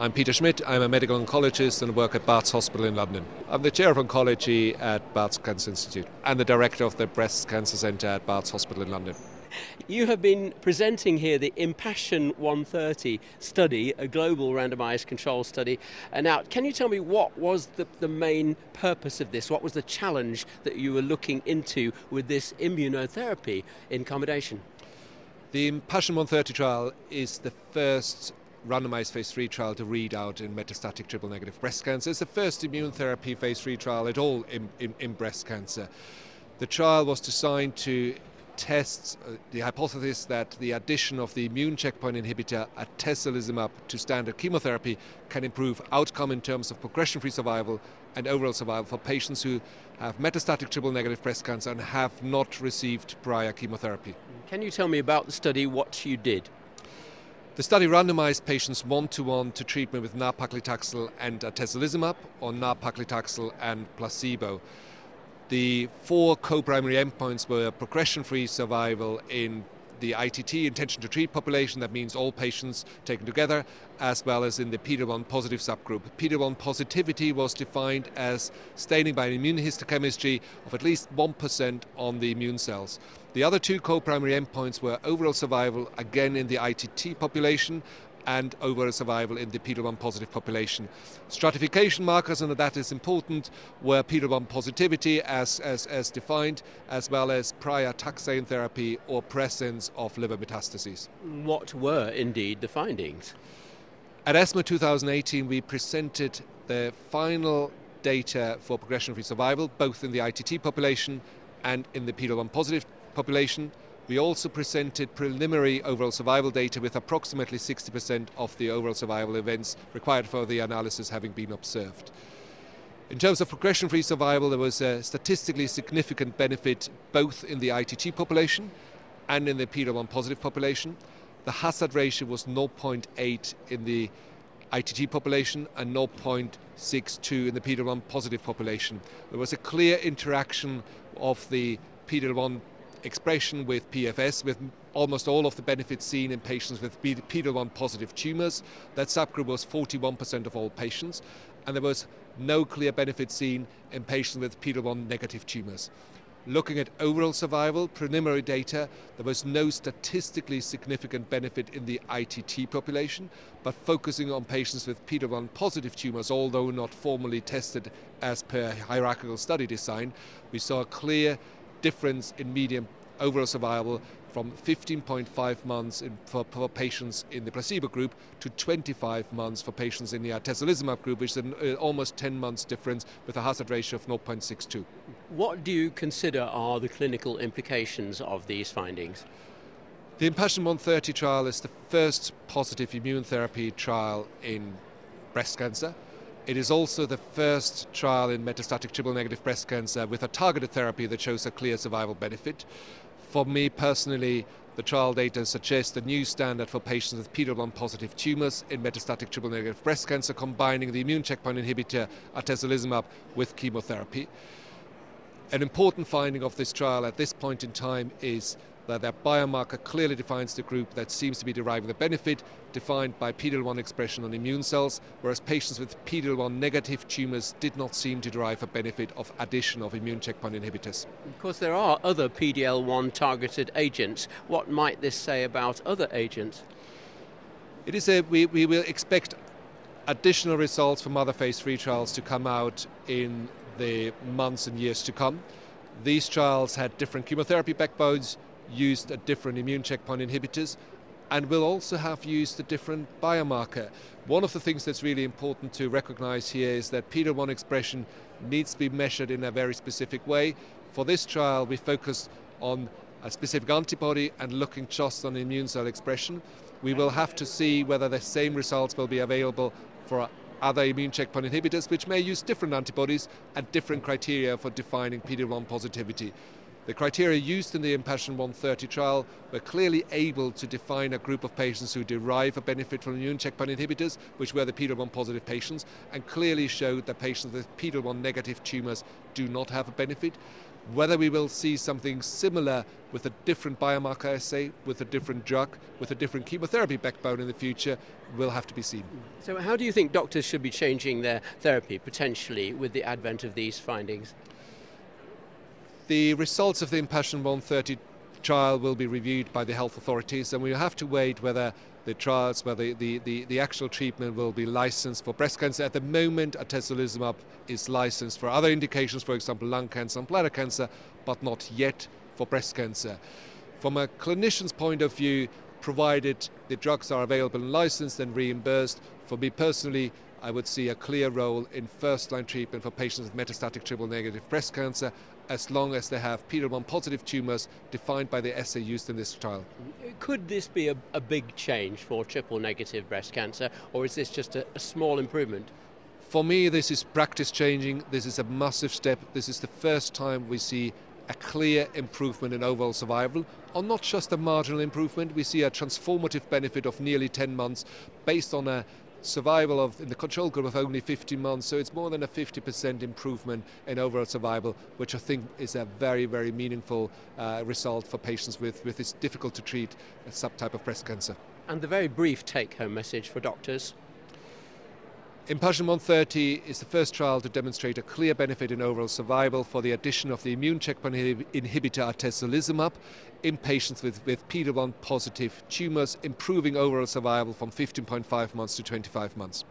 I'm Peter Schmid. I'm a medical oncologist and work at Barts Hospital in London. I'm the chair of oncology at Barts Cancer Institute and the director of the Breast Cancer Centre at Barts Hospital in London. You have been presenting here the Impassion 130 study, a global randomized control study. And now, can you tell me what was the, the main purpose of this? What was the challenge that you were looking into with this immunotherapy in combination? The Impassion 130 trial is the first randomized phase 3 trial to read out in metastatic triple negative breast cancer. It's the first immune therapy phase 3 trial at all in, in, in breast cancer. The trial was designed to test uh, the hypothesis that the addition of the immune checkpoint inhibitor atezolizumab to standard chemotherapy can improve outcome in terms of progression-free survival and overall survival for patients who have metastatic triple negative breast cancer and have not received prior chemotherapy. Can you tell me about the study, what you did? The study randomized patients one to one to treatment with nab-paclitaxel and atezolizumab or nab-paclitaxel and placebo. The four co-primary endpoints were progression-free survival in the ITT intention to treat population, that means all patients taken together, as well as in the PD-1 positive subgroup. PD-1 positivity was defined as staining by an immunohistochemistry of at least 1% on the immune cells. The other two co-primary endpoints were overall survival, again in the ITT population, and overall survival in the PD-L1 positive population. Stratification markers, and that is important, were PD-L1 positivity as, as, as defined, as well as prior taxane therapy or presence of liver metastases. What were indeed the findings? At ESMO 2018, we presented the final data for progression-free survival, both in the ITT population and in the PD-L1 positive population. We also presented preliminary overall survival data with approximately 60% of the overall survival events required for the analysis having been observed. In terms of progression free survival, there was a statistically significant benefit both in the ITT population and in the PD-1 positive population. The hazard ratio was 0.8 in the ITT population and 0.62 in the PD-1 positive population. There was a clear interaction of the PD-1 expression with PFS, with almost all of the benefits seen in patients with PD-1 positive tumours. That subgroup was 41% of all patients, and there was no clear benefit seen in patients with PD-1 negative tumours. Looking at overall survival, preliminary data, there was no statistically significant benefit in the ITT population, but focusing on patients with PD-1 positive tumours, although not formally tested as per hierarchical study design, we saw a clear difference in median overall survival from 15.5 months in, for, for, patients in the placebo group to 25 months for patients in the atezolizumab group, which is an uh, almost 10 months difference with a hazard ratio of 0.62. What do you consider are the clinical implications of these findings? The Impassion 130 trial is the first positive immune therapy trial in breast cancer. It is also the first trial in metastatic triple negative breast cancer with a targeted therapy that shows a clear survival benefit. For me personally, the trial data suggests a new standard for patients with PD-1 positive tumours in metastatic triple negative breast cancer, combining the immune checkpoint inhibitor atezolizumab with chemotherapy. An important finding of this trial at this point in time is that that biomarker clearly defines the group that seems to be deriving the benefit, defined by PD-L1 expression on immune cells, whereas patients with PD-L1 negative tumours did not seem to derive a benefit of addition of immune checkpoint inhibitors. Of course, there are other PD-L1 targeted agents. What might this say about other agents? It is a, we, we will expect additional results from other phase 3 trials to come out in the months and years to come. These trials had different chemotherapy backbones, used a different immune checkpoint inhibitors and will also have used a different biomarker. One of the things that's really important to recognize here is that PD-1 expression needs to be measured in a very specific way. For this trial, we focused on a specific antibody and looking just on immune cell expression. We will have to see whether the same results will be available for other immune checkpoint inhibitors, which may use different antibodies and different criteria for defining PD-1 positivity. The criteria used in the Impassion 130 trial were clearly able to define a group of patients who derive a benefit from immune checkpoint inhibitors, which were the PD-1 positive patients, and clearly showed that patients with PD-1 negative tumours do not have a benefit. Whether we will see something similar with a different biomarker assay, with a different drug, with a different chemotherapy backbone in the future, will have to be seen. So, how do you think doctors should be changing their therapy potentially with the advent of these findings? The results of the Impassion 130 trial will be reviewed by the health authorities, and we have to wait whether the trials, whether the, the, the actual treatment will be licensed for breast cancer. At the moment, atezolizumab is licensed for other indications, for example, lung cancer and bladder cancer, but not yet for breast cancer. From a clinician's point of view, provided the drugs are available and licensed and reimbursed, for me personally, I would see a clear role in first line treatment for patients with metastatic triple negative breast cancer as long as they have PD-L1 positive tumours defined by the assay used in this trial. Could this be a, a big change for triple negative breast cancer or is this just a, a small improvement? For me, this is practice changing. This is a massive step. This is the first time we see a clear improvement in overall survival, or not just a marginal improvement. We see a transformative benefit of nearly 10 months based on a survival of in the control group of only 15 months. So it's more than a 50% improvement in overall survival, which I think is a very, very meaningful uh, result for patients with, with this difficult to treat subtype of breast cancer. And the very brief take home message for doctors. Impassion 130 is the first trial to demonstrate a clear benefit in overall survival for the addition of the immune checkpoint inhibitor atezolizumab in patients with, with PD-1 positive tumours, improving overall survival from 15.5 months to 25 months.